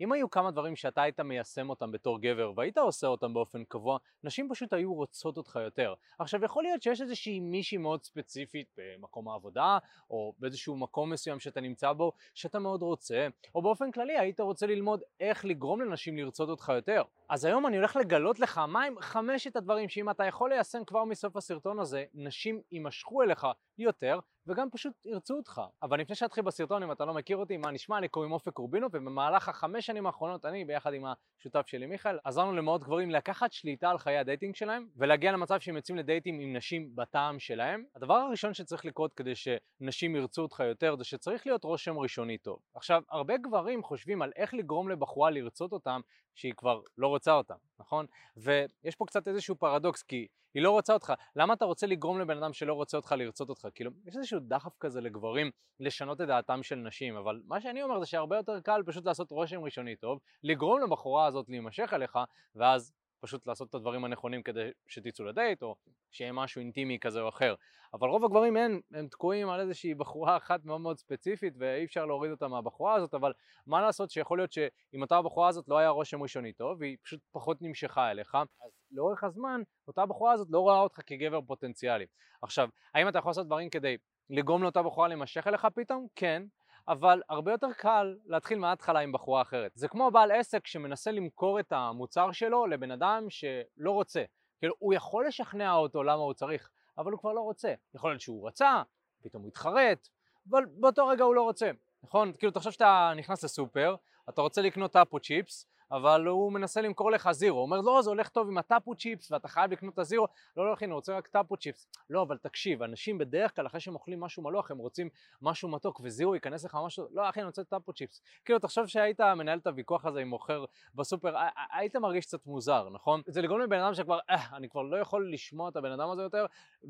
אם היו כמה דברים שאתה היית מיישם אותם בתור גבר והיית עושה אותם באופן קבוע, נשים פשוט היו רוצות אותך יותר. עכשיו יכול להיות שיש איזושהי מישהי מאוד ספציפית במקום העבודה, או באיזשהו מקום מסוים שאתה נמצא בו, שאתה מאוד רוצה, או באופן כללי היית רוצה ללמוד איך לגרום לנשים לרצות אותך יותר. אז היום אני הולך לגלות לך מהם חמשת הדברים שאם אתה יכול ליישם כבר מסוף הסרטון הזה, נשים יימשכו אליך יותר וגם פשוט ירצו אותך. אבל לפני שאתחיל בסרטון, אם אתה לא מכיר אותי, מה נשמע? אני קוראים אופק רובינו, ובמהלך החמש שנים האחרונות, אני ביחד עם השותף שלי מיכאל, עזרנו למאות גברים לקחת שליטה על חיי ה dating שלהם, ולהגיע למצב שהם יוצאים לדייטים עם נשים בטעם שלהם. הדבר הראשון שצריך לקרות כדי שנשים ירצו אותך יותר, זה שצריך להיות רושם ראשוני טוב. עכשיו, הרבה גברים חושבים על איך לגרום לבחורה לרצות אותם, שהיא כבר לא רוצה אותם, נכון? ויש פה קצת איזשהו פרדוקס, כי היא לא רוצה אותך. למה אתה רוצה לגרום לבן אדם שלא רוצה אותך לרצות אותך? כאילו, יש איזשהו דחף כזה לגברים לשנות את דעתם של נשים, אבל מה שאני אומר זה שהרבה יותר קל פשוט לעשות רושם ראשוני טוב, לגרום לבחורה הזאת להימשך אליך, ואז פשוט לעשות את הדברים הנכונים כדי שתצאו לדייט, או שיהיה משהו אינטימי כזה או אחר. אבל רוב הגברים אין, הם תקועים על איזושהי בחורה אחת מאוד מאוד ספציפית, ואי אפשר להוריד אותה מהבחורה הזאת, אבל מה לעשות שיכול להיות שאם אותה הבחורה הזאת לא היה רושם ראשוני טוב, והיא פשוט פחות נמשכה אליך, אז לאורך הזמן אותה בחורה הזאת לא רואה אותך כגבר פוטנציאלי. עכשיו, האם אתה יכול לעשות דברים כדי לגרום לאותה בחורה להימשך אליך פתאום? כן. אבל הרבה יותר קל להתחיל מההתחלה עם בחורה אחרת. זה כמו בעל עסק שמנסה למכור את המוצר שלו לבן אדם שלא רוצה. כאילו, הוא יכול לשכנע אותו למה הוא צריך, אבל הוא כבר לא רוצה. יכול להיות שהוא רצה, פתאום הוא התחרט, אבל באותו רגע הוא לא רוצה, נכון? כאילו, תחשוב שאתה נכנס לסופר, אתה רוצה לקנות טאפו צ'יפס, אבל הוא מנסה למכור לך זירו, הוא אומר לא זה הולך טוב עם הטאפו צ'יפס ואתה חייב לקנות את הזירו, לא לא אחי אני רוצה רק טאפו צ'יפס, לא אבל תקשיב אנשים בדרך כלל אחרי שהם אוכלים משהו מלוח הם רוצים משהו מתוק וזירו ייכנס לך משהו, לא אחי אני רוצה טאפו צ'יפס, כאילו תחשוב שהיית מנהל את הוויכוח הזה עם מוכר בסופר, היית מרגיש קצת מוזר נכון? זה לגרום לבן אדם שכבר אה, אני כבר לא יכול לשמוע את הבן אדם הזה יותר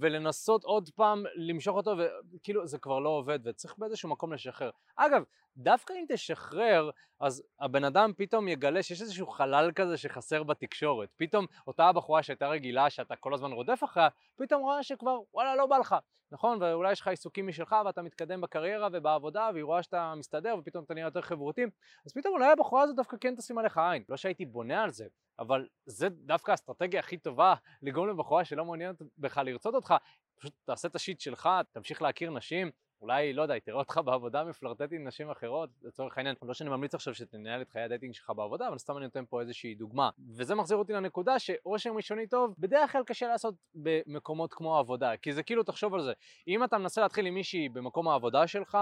ולנסות עוד פעם למשוך אותו וכאילו זה כבר לא עובד וצריך באיזשהו מקום לשחרר, אגב דווקא אם תשחרר אז הבן אדם פתאום יגלה שיש איזשהו חלל כזה שחסר בתקשורת. פתאום אותה הבחורה שהייתה רגילה שאתה כל הזמן רודף אחריה, פתאום רואה שכבר וואלה לא בא לך, נכון? ואולי יש לך עיסוקים משלך ואתה מתקדם בקריירה ובעבודה והיא רואה שאתה מסתדר ופתאום אתה נהיה יותר חברותי, אז פתאום אולי הבחורה הזאת דווקא כן תשים עליך עין. לא שהייתי בונה על זה, אבל זה דווקא האסטרטגיה הכי טובה לגרום לבחורה שלא מעוניינת בך לרצות אותך, פשוט תעשה את ה shit שלך, תמשיך להכיר נשים, אולי, לא יודע, תראה אותך בעבודה מפלרטט עם נשים אחרות, לצורך העניין, לא שאני ממליץ עכשיו שתנהל את חיי ה dating שלך בעבודה, אבל סתם אני נותן פה איזושהי דוגמה. וזה מחזיר אותי לנקודה שרושם ראשוני טוב, בדרך כלל קשה לעשות במקומות כמו עבודה, כי זה כאילו, תחשוב על זה, אם אתה מנסה להתחיל עם מישהי במקום העבודה שלך,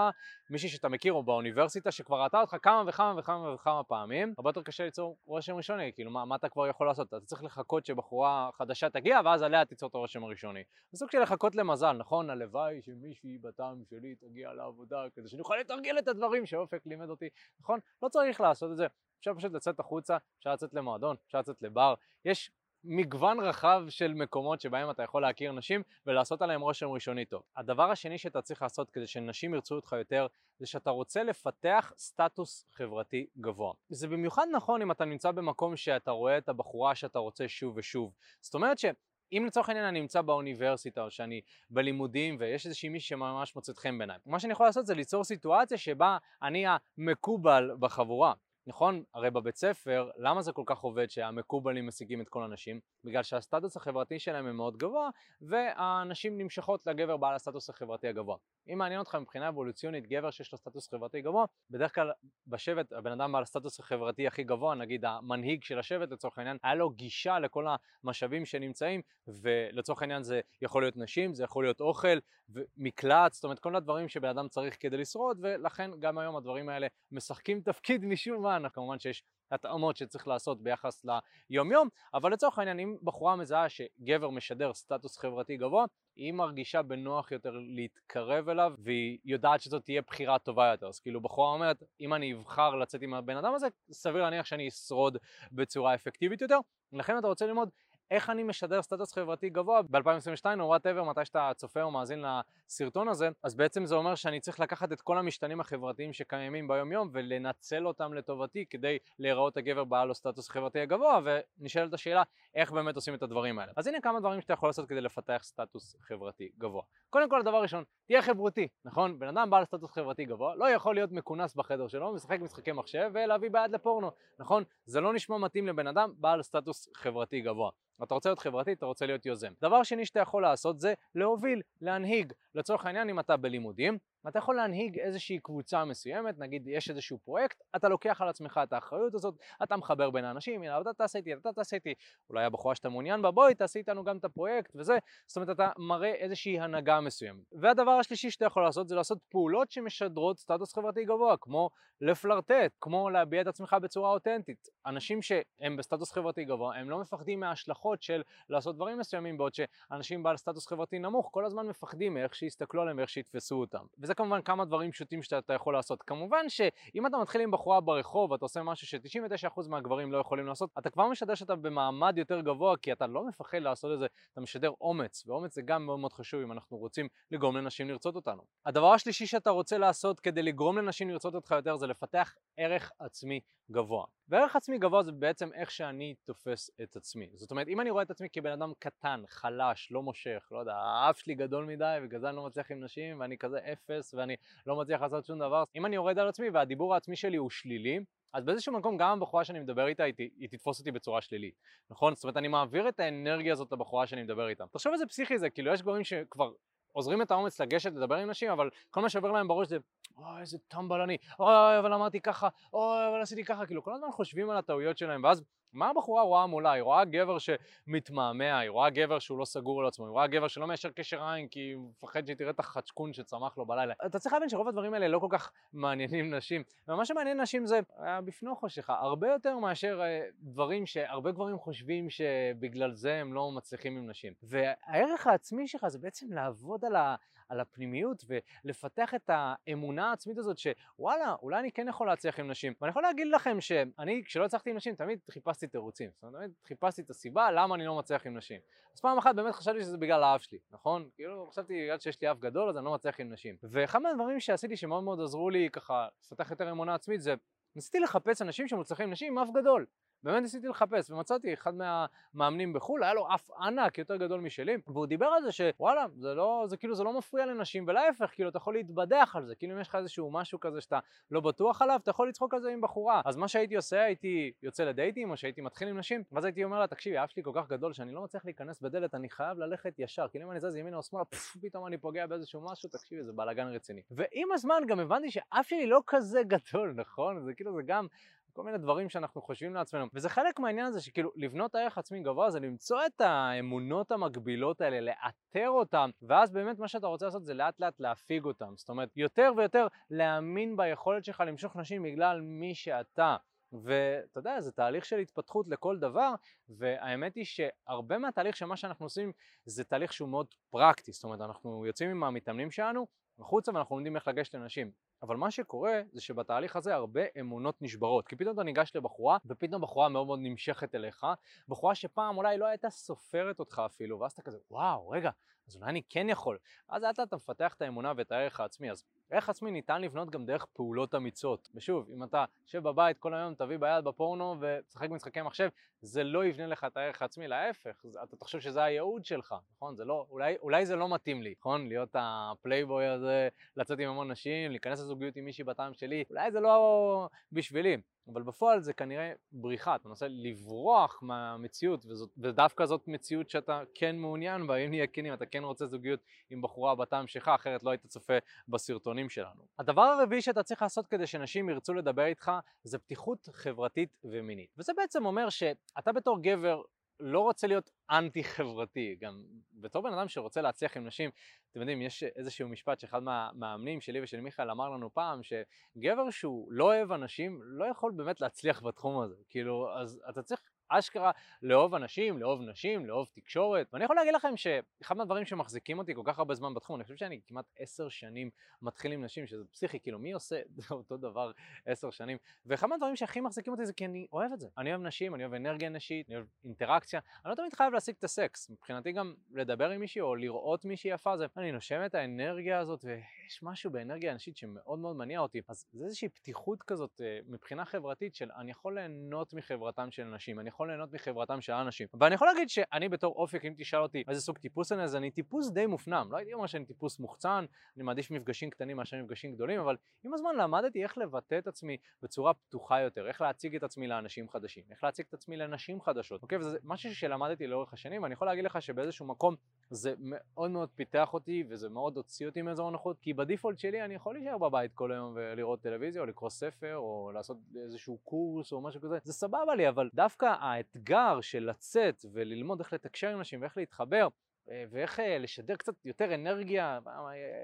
מישהי שאתה מכיר או באוניברסיטה שכבר ראתה אותך כמה וכמה וכמה וכמה פעמים, הרבה יותר קשה ליצור רושם ראשוני, כאילו מה, מה אתה כבר יכול לעשות? אתה צריך לחכות שבחורה חדשה תגיע ואז עליה תיצור את הרושם הראשוני. זה סוג של לחכות למזל, נכון? הלוואי שמישהי בטעם שלי שלי תגיע לעבודה כדי שאני אוכל לתרגל את הדברים שאופק לימד אותי, נכון? לא צריך לעשות את זה, אפשר פשוט לצאת החוצה, אפשר לצאת למועדון, אפשר לצאת לבר, יש מגוון רחב של מקומות שבהם אתה יכול להכיר נשים ולעשות עליהם רושם ראשוני טוב. הדבר השני שאתה צריך לעשות כדי שנשים ירצו אותך יותר זה שאתה רוצה לפתח סטטוס חברתי גבוה. זה במיוחד נכון אם אתה נמצא במקום שאתה רואה את הבחורה שאתה רוצה שוב ושוב. זאת אומרת ש... אם לצורך העניין אני נמצא באוניברסיטה או שאני בלימודים ויש איזושהי מישהי שממש מוצאת חן בעיניי, מה שאני יכול לעשות זה ליצור סיטואציה שבה אני המקובל בחבורה. נכון? הרי בבית ספר, למה זה כל כך עובד שהמקובלים משיגים את כל הנשים? בגלל שהסטטוס החברתי שלהם הוא מאוד גבוה, והנשים נמשכות לגבר בעל הסטטוס החברתי הגבוה. אם מעניין אותך מבחינה אבולוציונית גבר שיש לו סטטוס חברתי גבוה, בדרך כלל בשבט הבן אדם בעל הסטטוס החברתי הכי גבוה, נגיד המנהיג של השבט לצורך העניין, היה לו גישה לכל המשאבים שנמצאים, ולצורך העניין זה יכול להיות נשים, זה יכול להיות אוכל, ומקלט, זאת אומרת כל הדברים שבן אדם צריך כדי לשרוד, ולכן גם היום הדברים האלה משחקים תפקיד משום מה, כמובן שיש התאמות שצריך לעשות ביחס ליום יום, אבל לצורך העניין אם בחורה מזהה שגבר משדר סטטוס חברתי גבוה, היא מרגישה בנוח יותר להתקרב אליו והיא יודעת שזאת תהיה בחירה טובה יותר. אז כאילו בחורה אומרת, אם אני אבחר לצאת עם הבן אדם הזה, סביר להניח שאני אשרוד בצורה אפקטיבית יותר. לכן אתה רוצה ללמוד איך אני משדר סטטוס חברתי גבוה ב-2022 או whatever, מתי שאתה צופה או מאזין לסרטון הזה, אז בעצם זה אומר שאני צריך לקחת את כל המשתנים החברתיים שקיימים ביום יום ולנצל אותם לטובתי כדי להיראות הגבר בעל הסטטוס החברתי הגבוה, ונשאלת השאלה איך באמת עושים את הדברים האלה. אז הנה כמה דברים שאתה יכול לעשות כדי לפתח סטטוס חברתי גבוה. קודם כל, הדבר ראשון, תהיה חברותי, נכון? בן אדם בעל סטטוס חברתי גבוה לא יכול להיות מכונס בחדר שלו, משחק משחקי מחשב ולהביא בעד לפורנו, נכון? זה לא נשמע מתאים לבן אדם בעל סטטוס חברתי גבוה. אתה רוצה להיות חברתי, אתה רוצה להיות יוזם. דבר שני שאתה יכול לעשות זה להוביל, להנהיג. לצורך העניין, אם אתה בלימודים, אתה יכול להנהיג איזושהי קבוצה מסוימת, נגיד יש איזשהו פרויקט, אתה לוקח על עצמך את האחריות הזאת, אתה מחבר בין האנשים, הנה אתה תעשה איתי, אתה תעשה איתי, אולי הבחורה שאתה מעוניין בה, בואי תעשי איתנו גם את הפרויקט וזה, זאת אומרת אתה מראה איזושהי הנהגה מסוימת. והדבר השלישי שאתה יכול לעשות זה לעשות פעולות שמשדרות סטטוס חברתי גבוה, כמו לפלרטט, כמו להביע את עצמך בצורה אותנטית. אנשים שהם בסטטוס חברתי גבוה, הם לא מפחדים מההשלכות של לעשות דברים מסוימים, בעוד שאנשים בעל סטטוס חברתי נמוך כל הזמן מפחדים מאיך שיסתכלו עליהם ואיך שיתפסו אותם. כמובן כמה דברים פשוטים שאתה יכול לעשות. כמובן שאם אתה מתחיל עם בחורה ברחוב ואתה עושה משהו ש-99% מהגברים לא יכולים לעשות, אתה כבר משדר שאתה במעמד יותר גבוה כי אתה לא מפחד לעשות את זה, אתה משדר אומץ, ואומץ זה גם מאוד מאוד חשוב אם אנחנו רוצים לגרום לנשים לרצות אותנו. הדבר השלישי שאתה רוצה לעשות כדי לגרום לנשים לרצות אותך יותר זה לפתח ערך עצמי גבוה. וערך עצמי גבוה זה בעצם איך שאני תופס את עצמי. זאת אומרת, אם אני רואה את עצמי כבן אדם קטן, חלש, לא מושך, לא יודע, האף שלי גדול מדי ובגלל זה אני לא מצליח עם נשים ואני כזה אפס ואני לא מצליח לעשות שום דבר, אם אני יורד על עצמי והדיבור העצמי שלי הוא שלילי, אז באיזשהו מקום גם הבחורה שאני מדבר איתה היא, היא תתפוס אותי בצורה שלילית, נכון? זאת אומרת אני מעביר את האנרגיה הזאת לבחורה שאני מדבר איתה. תחשוב איזה פסיכי זה, כאילו יש גברים שכבר עוזרים את האומץ לגשת לדבר עם נשים, אבל כל מה שעובר להם בראש זה אוי איזה טמבל אני, אוי אבל אמרתי ככה, אוי אבל עשיתי ככה, כאילו כל הזמן חושבים על הטעויות שלהם ואז מה הבחורה רואה מולה? היא רואה גבר שמתמהמה, היא רואה גבר שהוא לא סגור על עצמו, היא רואה גבר שלא מיישר קשר עין כי הוא מפחד שהיא תראה את החצ'קון שצמח לו בלילה. אתה צריך להבין שרוב הדברים האלה לא כל כך מעניינים נשים, ומה שמעניין נשים זה בפנוכו שלך, הרבה יותר מאשר אה, דברים שהרבה גברים חושבים שבגלל זה הם לא מצליחים עם נשים. והערך העצמי שלך זה בעצם לעבוד על ה... על הפנימיות ולפתח את האמונה העצמית הזאת שוואלה, אולי אני כן יכול להצליח עם נשים. ואני יכול להגיד לכם שאני, כשלא הצלחתי עם נשים, תמיד חיפשתי תירוצים. זאת אומרת, תמיד חיפשתי את הסיבה למה אני לא מצליח עם נשים. אז פעם אחת באמת חשבתי שזה בגלל האף שלי, נכון? כאילו חשבתי בגלל שיש לי אף גדול אז אני לא מצליח עם נשים. ואחד מהדברים שעשיתי שמאוד מאוד עזרו לי ככה לפתח יותר אמונה עצמית זה ניסיתי לחפש אנשים שמוצלחים נשים עם אף גדול. באמת ניסיתי לחפש ומצאתי אחד מהמאמנים בחו"ל, היה לו אף ענק יותר גדול משלי, והוא דיבר על זה שוואלה, זה לא, זה כאילו זה לא מפריע לנשים, ולהפך, כאילו אתה יכול להתבדח על זה, כאילו אם יש לך איזשהו משהו כזה שאתה לא בטוח עליו, אתה יכול לצחוק על זה עם בחורה. אז מה שהייתי עושה, הייתי יוצא לדייטים, או שהייתי מתחיל עם נשים, ואז הייתי אומר לה, תקשיבי, האף שלי כל כך גדול שאני לא מצליח להיכנס בדלת, אני חייב ללכת ישר, כאילו אם אני זז ימינה או שמאלה, פתאום אני פוגע באיזשהו משהו, תקשיבי, זה בלאגן רציני. ועם הזמן גם הבנתי שאף שלי לא כזה גדול, נכון? זה כאילו זה גם כל מיני דברים שאנחנו חושבים לעצמנו. וזה חלק מהעניין הזה שכאילו לבנות ערך עצמי גבוה זה למצוא את האמונות המקבילות האלה, לאתר אותן, ואז באמת מה שאתה רוצה לעשות זה לאט לאט להפיג אותן. זאת אומרת, יותר ויותר להאמין ביכולת שלך למשוך נשים בגלל מי שאתה. ואתה יודע, זה תהליך של התפתחות לכל דבר, והאמת היא שהרבה מהתהליך של מה שאנחנו עושים זה תהליך שהוא מאוד פרקטי, זאת אומרת, אנחנו יוצאים עם המתאמנים שלנו החוצה ואנחנו לומדים איך לגשת לנשים. אבל מה שקורה זה שבתהליך הזה הרבה אמונות נשברות, כי פתאום אתה ניגש לבחורה ופתאום בחורה מאוד מאוד נמשכת אליך, בחורה שפעם אולי לא הייתה סופרת אותך אפילו, ואז אתה כזה וואו רגע אז אולי אני כן יכול, אז לאט אתה מפתח את האמונה ואת הערך העצמי, אז ערך עצמי ניתן לבנות גם דרך פעולות אמיצות. ושוב, אם אתה יושב בבית כל היום, תביא ביד בפורנו ותשחק משחקי מחשב, זה לא יבנה לך את הערך העצמי, להפך, אתה תחשוב שזה הייעוד שלך, נכון? זה לא, אולי, אולי זה לא מתאים לי, נכון? להיות הפלייבוי הזה, לצאת עם המון נשים, להיכנס לזוגיות עם מישהי בטעם שלי, אולי זה לא בשבילי. אבל בפועל זה כנראה בריחה, אתה מנסה לברוח מהמציאות, וזאת, ודווקא זאת מציאות שאתה כן מעוניין בה, אם נהיה כנים, אתה כן רוצה זוגיות עם בחורה בטעם שלך, אחרת לא היית צופה בסרטונים שלנו. הדבר הרביעי שאתה צריך לעשות כדי שנשים ירצו לדבר איתך, זה פתיחות חברתית ומינית. וזה בעצם אומר שאתה בתור גבר לא רוצה להיות אנטי חברתי, גם בתור בן אדם שרוצה להצליח עם נשים, אתם יודעים, יש איזשהו משפט שאחד מהמאמנים שלי ושל מיכאל אמר לנו פעם, שגבר שהוא לא אוהב אנשים, לא יכול באמת להצליח בתחום הזה, כאילו, אז אתה צריך אשכרה לאהוב אנשים, לאהוב נשים, לאהוב תקשורת. ואני יכול להגיד לכם שאחד מהדברים שמחזיקים אותי כל כך הרבה זמן בתחום, אני חושב שאני כמעט עשר שנים מתחיל עם נשים, שזה פסיכי, כאילו מי עושה אותו דבר עשר שנים? ואחד מהדברים שהכי מחזיקים אותי זה כי אני אוהב את זה. אני אוהב נשים, אני אוהב אנרגיה נשית, אני אוהב אינטראקציה. אני לא תמיד חייב להשיג את הסקס. מבחינתי גם לדבר עם מישהי או לראות מישהי יפה זה, אני נושם את האנרגיה הזאת ויש משהו באנרגיה הנשית שמאוד מאוד מניע אותי. אז זה איזושהי פתיחות כזאת אה, מבחינה חברתית של אני יכול ליהנות מחברתם של נשים, אני יכול ליהנות מחברתם של אנשים. ואני יכול להגיד שאני בתור אופק, אם תשאל אותי איזה סוג טיפוס אני, אז אני טיפוס די מופנם. לא הייתי אומר שאני טיפוס מוחצן, אני מעדיף מפגשים קטנים מאשר מפגשים גדולים, אבל עם הזמן למדתי איך לבטא את עצמי בצורה פתוחה יותר, איך להציג את עצמי לאנשים חדשים, איך להציג את עצמי לנשים חדשות, אוקיי? וזה משהו שלמדתי לאורך השנים, ואני יכול להגיד לך שבאיזשהו מקום זה מאוד מאוד פיתח אותי וזה מאוד הוציא אותי מאזור הנוחות, כי בדיפולט שלי אני יכול להישאר בבית כל היום ולראות טלוויזיה או לקרוא ספר או לעשות איזשהו קורס או משהו כזה, זה סבבה לי, אבל דווקא האתגר של לצאת וללמוד איך לתקשר עם אנשים ואיך להתחבר אה, ואיך אה, לשדר קצת יותר אנרגיה,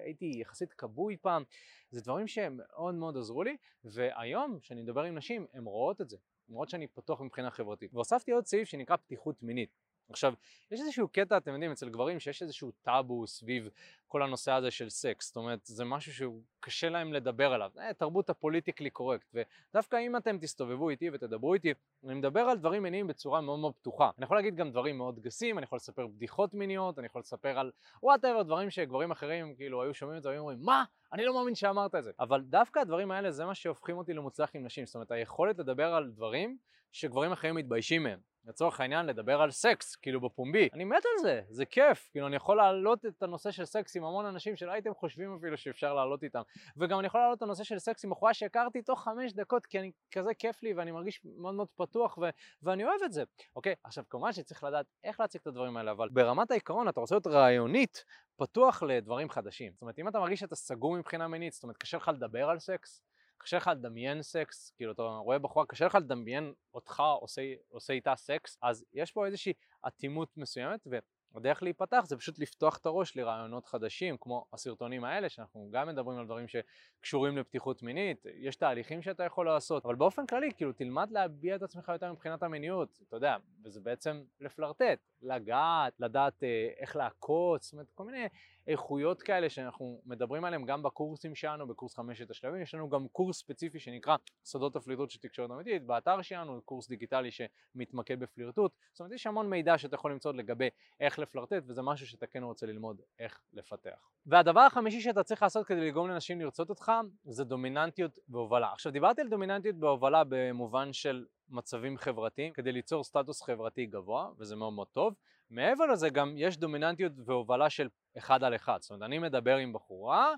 הייתי יחסית כבוי פעם, זה דברים שהם מאוד מאוד עזרו לי, והיום, כשאני מדבר עם נשים, הן רואות את זה, למרות שאני פתוח מבחינה חברתית. והוספתי עוד סעיף שנקרא פתיחות מינית. עכשיו, יש איזשהו קטע, אתם יודעים, אצל גברים שיש איזשהו טאבו סביב כל הנושא הזה של סקס, זאת אומרת, זה משהו שהוא קשה להם לדבר עליו, זה תרבות ה politically correct, ודווקא אם אתם תסתובבו איתי ותדברו איתי, אני מדבר על דברים מיניים בצורה מאוד מאוד פתוחה. אני יכול להגיד גם דברים מאוד גסים, אני יכול לספר בדיחות מיניות, אני יכול לספר על whatever, דברים שגברים אחרים כאילו היו שומעים את זה והיו אומרים, מה? אני לא מאמין שאמרת את זה. אבל דווקא הדברים האלה זה מה שהופכים אותי למוצלח עם נשים, זאת אומרת, היכולת לדבר על דברים שגברים אחרים מתביישים מהם. לצורך העניין לדבר על סקס, כאילו בפומבי. אני מת על זה, זה כיף. כאילו אני יכול להעלות את הנושא של סקס עם המון אנשים שלא הייתם חושבים אפילו שאפשר להעלות איתם. וגם אני יכול להעלות את הנושא של סקס עם בחורה שהכרתי תוך חמש דקות, כי אני כזה כיף לי ואני מרגיש מאוד מאוד פתוח ו- ואני אוהב את זה. אוקיי, עכשיו כמובן שצריך לדעת איך להציג את הדברים האלה, אבל ברמת העיקרון אתה רוצה להיות רעיונית, פתוח לדברים חדשים. זאת אומרת, אם אתה מרגיש שאתה סגור מבחינה מינית, זאת אומרת, קשה לך לדבר על סקס, קשה לך לדמיין סקס, כאילו אתה רואה בחורה, קשה לך לדמיין אותך עושה, עושה איתה סקס, אז יש פה איזושהי אטימות מסוימת, והדרך להיפתח זה פשוט לפתוח את הראש לרעיונות חדשים, כמו הסרטונים האלה, שאנחנו גם מדברים על דברים שקשורים לפתיחות מינית, יש תהליכים שאתה יכול לעשות, אבל באופן כללי, כאילו תלמד להביע את עצמך יותר מבחינת המיניות, אתה יודע, וזה בעצם לפלרטט, לגעת, לדעת אה, איך לעקוץ, זאת אומרת, כל מיני איכויות כאלה שאנחנו מדברים עליהם גם בקורסים שלנו, בקורס חמשת השלבים, יש לנו גם קורס ספציפי שנקרא סודות הפלירטוט של תקשורת אמיתית, באתר שלנו, קורס דיגיטלי שמתמקד בפלירטוט, זאת אומרת יש המון מידע שאתה יכול למצוא לגבי איך לפלרטט וזה משהו שאתה כן רוצה ללמוד איך לפתח. והדבר החמישי שאתה צריך לעשות כדי לגרום לנשים לרצות אותך זה דומיננטיות בהובלה. עכשיו דיברתי על דומיננטיות בהובלה במובן של מצבים חברתיים כדי ליצור סטטוס חברתי גבוה וזה מאוד מאוד טוב מעבר לזה גם יש דומיננטיות והובלה של אחד על אחד, זאת אומרת אני מדבר עם בחורה,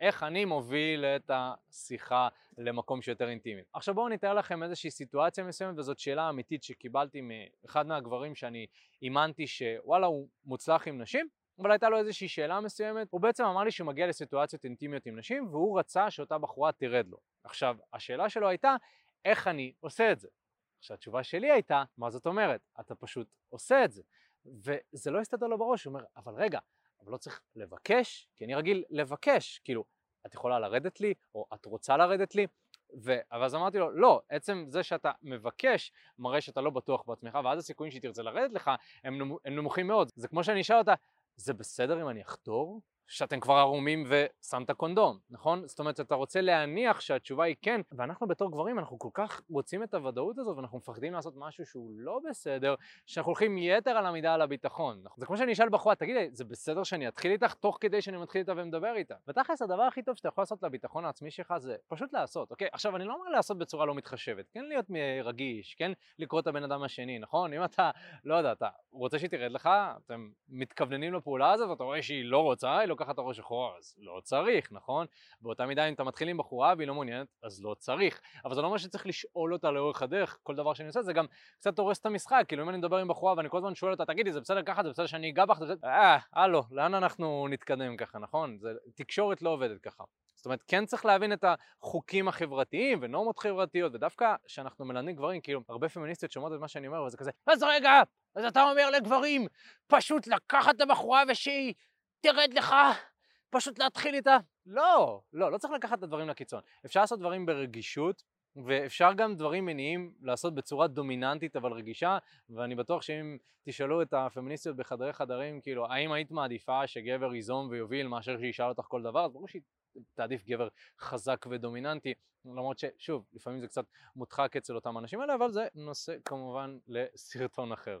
איך אני מוביל את השיחה למקום שיותר אינטימי. עכשיו בואו נתאר לכם איזושהי סיטואציה מסוימת וזאת שאלה אמיתית שקיבלתי מאחד מהגברים שאני אימנתי שוואלה הוא מוצלח עם נשים אבל הייתה לו איזושהי שאלה מסוימת, הוא בעצם אמר לי שהוא מגיע לסיטואציות אינטימיות עם נשים והוא רצה שאותה בחורה תרד לו. עכשיו השאלה שלו הייתה איך אני עושה את זה. עכשיו התשובה שלי הייתה, מה זאת אומרת? אתה פשוט עושה את זה. וזה לא הסתדר לו בראש, הוא אומר, אבל רגע, אבל לא צריך לבקש, כי אני רגיל לבקש, כאילו, את יכולה לרדת לי, או את רוצה לרדת לי, ו... אבל אז אמרתי לו, לא, עצם זה שאתה מבקש מראה שאתה לא בטוח בעצמך, ואז הסיכויים שהיא תרצה לרדת לך הם, הם נמוכים מאוד. זה כמו שאני אשאל אותה, זה בסדר אם אני אחתור? שאתם כבר ערומים ושמת קונדום, נכון? זאת אומרת, אתה רוצה להניח שהתשובה היא כן, ואנחנו בתור גברים, אנחנו כל כך רוצים את הוודאות הזאת, ואנחנו מפחדים לעשות משהו שהוא לא בסדר, שאנחנו הולכים יתר על המידה על הביטחון. זה כמו שאני אשאל בחורה, תגידי, זה בסדר שאני אתחיל איתך תוך כדי שאני מתחיל איתה ומדבר איתה? ותכלס, הדבר הכי טוב שאתה יכול לעשות לביטחון העצמי שלך זה פשוט לעשות, אוקיי? עכשיו, אני לא אומר לעשות בצורה לא מתחשבת, כן להיות רגיש, כן לקרוא את הבן אדם השני, נכון? אם אתה, לא יודע, אתה רוצה שהיא תרד לך, אתם לוקחת את הראש אחורה, אז לא צריך, נכון? באותה מידה אם אתה מתחיל עם בחורה והיא לא מעוניינת, אז לא צריך. אבל זה לא אומר שצריך לשאול אותה לאורך הדרך, כל דבר שאני עושה, זה גם קצת הורס את המשחק, כאילו אם אני מדבר עם בחורה ואני כל הזמן שואל אותה, תגידי, זה בסדר ככה, זה בסדר שאני אגע בך, זה בסדר, אה, הלו, לאן אנחנו נתקדם ככה, נכון? זה, תקשורת לא עובדת ככה. זאת אומרת, כן צריך להבין את החוקים החברתיים ונורמות חברתיות, ודווקא כשאנחנו מלמדים גברים, כאילו, הרבה פמיניסטיות שומעות את מה שאני אומר, וזה כזה, אז רגע, אז אתה אומר לגברים, פשוט לקחת את הבחורה ושהיא תרד לך, פשוט להתחיל איתה? לא, לא, לא צריך לקחת את הדברים לקיצון. אפשר לעשות דברים ברגישות, ואפשר גם דברים מיניים לעשות בצורה דומיננטית אבל רגישה, ואני בטוח שאם תשאלו את הפמיניסטיות בחדרי חדרים, כאילו, האם היית מעדיפה שגבר ייזום ויוביל מאשר שישאל אותך כל דבר, אז ברור שהיא תעדיף גבר חזק ודומיננטי, למרות ששוב, לפעמים זה קצת מודחק אצל אותם אנשים האלה, אבל זה נושא כמובן לסרטון אחר.